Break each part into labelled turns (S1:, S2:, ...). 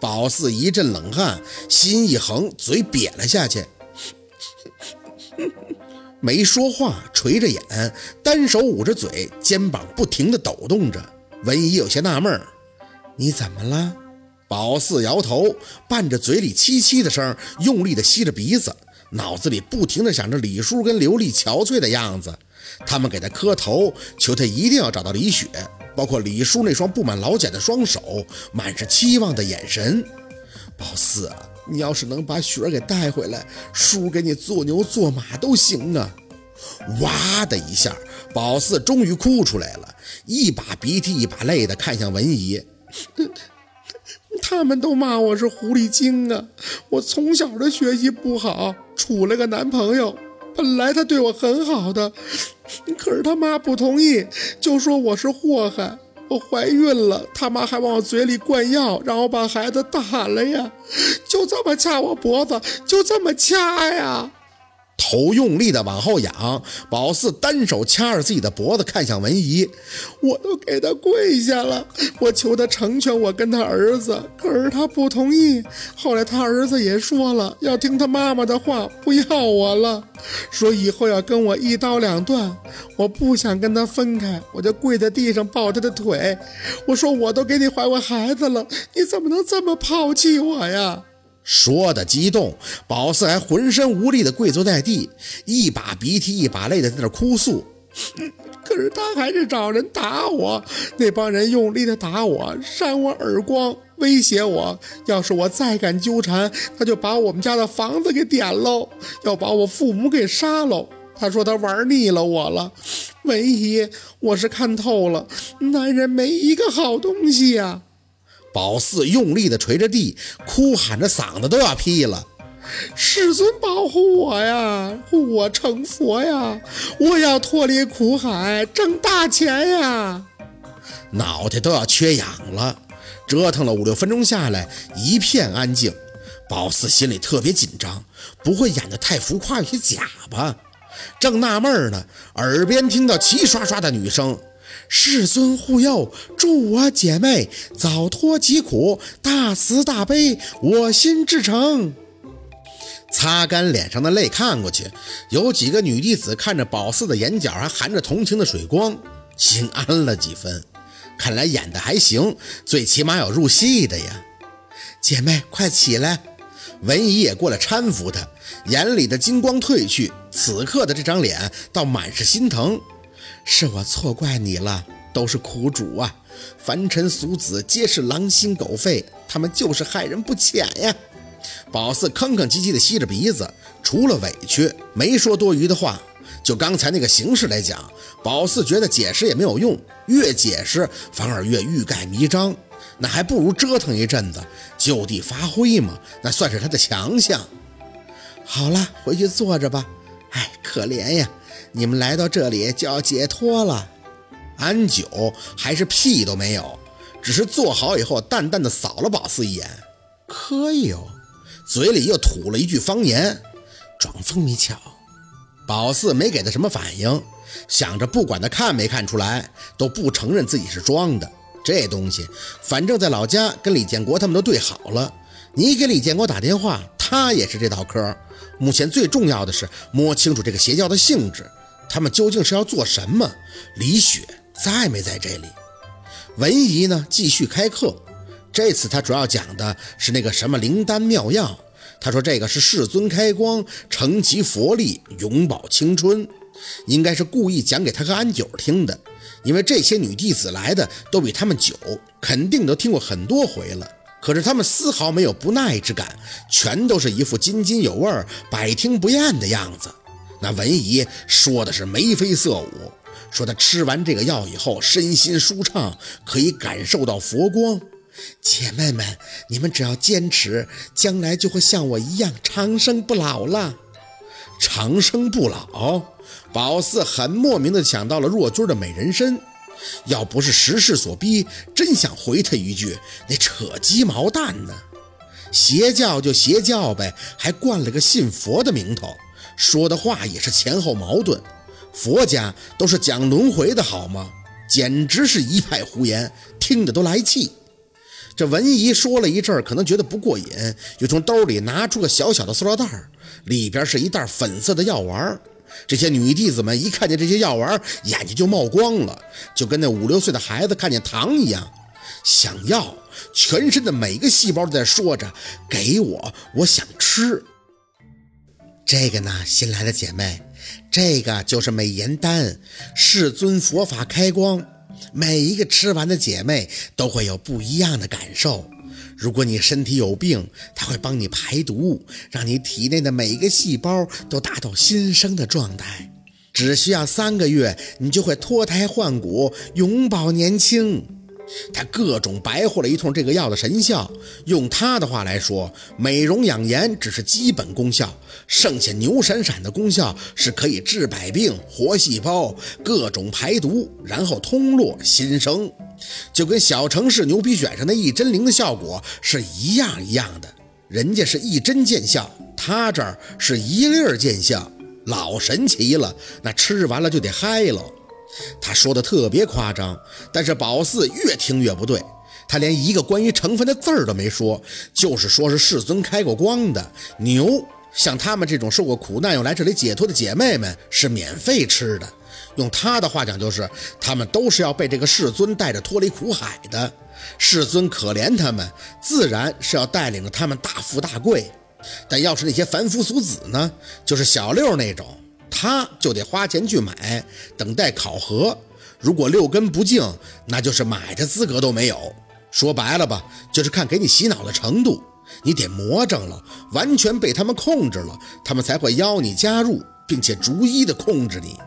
S1: 宝四一阵冷汗，心一横，嘴瘪了下去，没说话，垂着眼，单手捂着嘴，肩膀不停地抖动着。文姨有些纳闷：“你怎么了？”宝四摇头，伴着嘴里凄凄的声，用力地吸着鼻子，脑子里不停地想着李叔跟刘丽憔悴的样子。他们给他磕头，求他一定要找到李雪，包括李叔那双布满老茧的双手，满是期望的眼神。宝四啊，你要是能把雪儿给带回来，叔给你做牛做马都行啊！哇的一下，宝四终于哭出来了，一把鼻涕一把泪的看向文姨。他们都骂我是狐狸精啊！我从小的学习不好，处了个男朋友，本来他对我很好的，可是他妈不同意，就说我是祸害。我怀孕了，他妈还往我嘴里灌药，让我把孩子打了呀！就这么掐我脖子，就这么掐呀！头用力的往后仰，宝四单手掐着自己的脖子，看向文姨。我都给他跪下了，我求他成全我跟他儿子，可是他不同意。后来他儿子也说了，要听他妈妈的话，不要我了，说以后要跟我一刀两断。我不想跟他分开，我就跪在地上抱他的腿，我说我都给你怀过孩子了，你怎么能这么抛弃我呀？说的激动，宝四还浑身无力的跪坐在地，一把鼻涕一把泪的在那哭诉。可是他还是找人打我，那帮人用力的打我，扇我耳光，威胁我，要是我再敢纠缠，他就把我们家的房子给点喽，要把我父母给杀喽。他说他玩腻了我了。文姨，我是看透了，男人没一个好东西呀。宝四用力地捶着地，哭喊着，嗓子都要劈了。世尊保护我呀，护我成佛呀！我要脱离苦海，挣大钱呀！脑袋都要缺氧了。折腾了五六分钟下来，一片安静。宝四心里特别紧张，不会演得太浮夸，有些假吧？正纳闷呢，耳边听到齐刷刷的女声。世尊护佑，祝我姐妹早脱疾苦，大慈大悲，我心至诚。擦干脸上的泪，看过去，有几个女弟子看着宝四的眼角还含着同情的水光，心安了几分。看来演的还行，最起码有入戏的呀。姐妹，快起来！文姨也过来搀扶她，眼里的金光褪去，此刻的这张脸倒满是心疼。是我错怪你了，都是苦主啊！凡尘俗子皆是狼心狗肺，他们就是害人不浅呀！宝四吭吭唧唧地吸着鼻子，除了委屈，没说多余的话。就刚才那个形势来讲，宝四觉得解释也没有用，越解释反而越欲盖弥彰，那还不如折腾一阵子，就地发挥嘛，那算是他的强项。好了，回去坐着吧。哎，可怜呀！你们来到这里就要解脱了，安九还是屁都没有，只是坐好以后淡淡的扫了宝四一眼，可以哦，嘴里又吐了一句方言，装疯迷巧。宝四没给他什么反应，想着不管他看没看出来，都不承认自己是装的。这东西反正在老家跟李建国他们都对好了，你给李建国打电话，他也是这道嗑。目前最重要的是摸清楚这个邪教的性质。他们究竟是要做什么？李雪在没在这里？文姨呢？继续开课。这次他主要讲的是那个什么灵丹妙药。他说这个是世尊开光，承其佛力，永葆青春。应该是故意讲给他和安九听的，因为这些女弟子来的都比他们久，肯定都听过很多回了。可是他们丝毫没有不耐之感，全都是一副津津有味、百听不厌的样子。那文姨说的是眉飞色舞，说她吃完这个药以后身心舒畅，可以感受到佛光。姐妹们，你们只要坚持，将来就会像我一样长生不老了。长生不老，宝四很莫名的想到了若君的美人参。要不是时势所逼，真想回他一句：那扯鸡毛蛋呢？邪教就邪教呗，还冠了个信佛的名头。说的话也是前后矛盾，佛家都是讲轮回的好吗？简直是一派胡言，听得都来气。这文姨说了一阵，可能觉得不过瘾，又从兜里拿出个小小的塑料袋，里边是一袋粉色的药丸儿。这些女弟子们一看见这些药丸，眼睛就冒光了，就跟那五六岁的孩子看见糖一样，想要，全身的每个细胞都在说着：“给我，我想吃。”这个呢，新来的姐妹，这个就是美颜丹，世尊佛法开光。每一个吃完的姐妹都会有不一样的感受。如果你身体有病，它会帮你排毒，让你体内的每一个细胞都达到新生的状态。只需要三个月，你就会脱胎换骨，永葆年轻。他各种白活了一通这个药的神效，用他的话来说，美容养颜只是基本功效，剩下牛闪闪的功效是可以治百病、活细胞、各种排毒，然后通络新生，就跟小城市牛皮癣上的一针灵的效果是一样一样的。人家是一针见效，他这儿是一粒儿见效，老神奇了，那吃完了就得嗨了。他说的特别夸张，但是宝四越听越不对。他连一个关于成分的字儿都没说，就是说是世尊开过光的牛，像他们这种受过苦难又来这里解脱的姐妹们是免费吃的。用他的话讲，就是他们都是要被这个世尊带着脱离苦海的。世尊可怜他们，自然是要带领着他们大富大贵。但要是那些凡夫俗子呢，就是小六那种。他就得花钱去买，等待考核。如果六根不净，那就是买的资格都没有。说白了吧，就是看给你洗脑的程度。你得魔怔了，完全被他们控制了，他们才会邀你加入，并且逐一的控制你。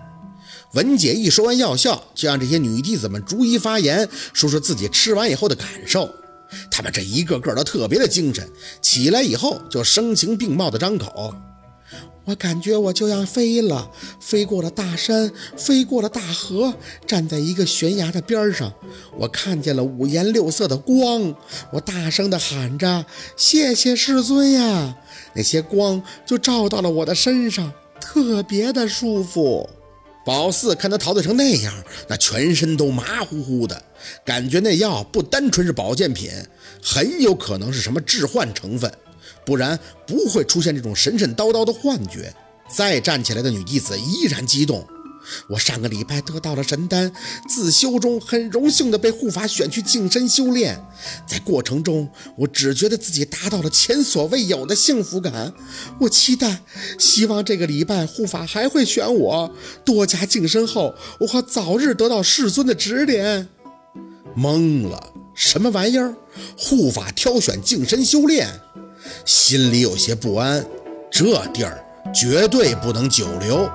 S1: 文姐一说完药效，就让这些女弟子们逐一发言，说说自己吃完以后的感受。他们这一个个都特别的精神，起来以后就声情并茂的张口。我感觉我就要飞了，飞过了大山，飞过了大河，站在一个悬崖的边上，我看见了五颜六色的光，我大声地喊着：“谢谢师尊呀！”那些光就照到了我的身上，特别的舒服。宝四看他陶醉成那样，那全身都麻乎乎的，感觉那药不单纯是保健品，很有可能是什么致幻成分。不然不会出现这种神神叨叨的幻觉。再站起来的女弟子依然激动。我上个礼拜得到了神丹，自修中很荣幸的被护法选去净身修炼。在过程中，我只觉得自己达到了前所未有的幸福感。我期待，希望这个礼拜护法还会选我。多加净身后，我好早日得到世尊的指点。懵了，什么玩意儿？护法挑选净身修炼？心里有些不安，这地儿绝对不能久留。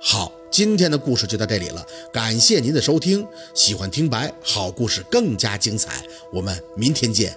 S1: 好，今天的故事就到这里了，感谢您的收听。喜欢听白好故事更加精彩，我们明天见。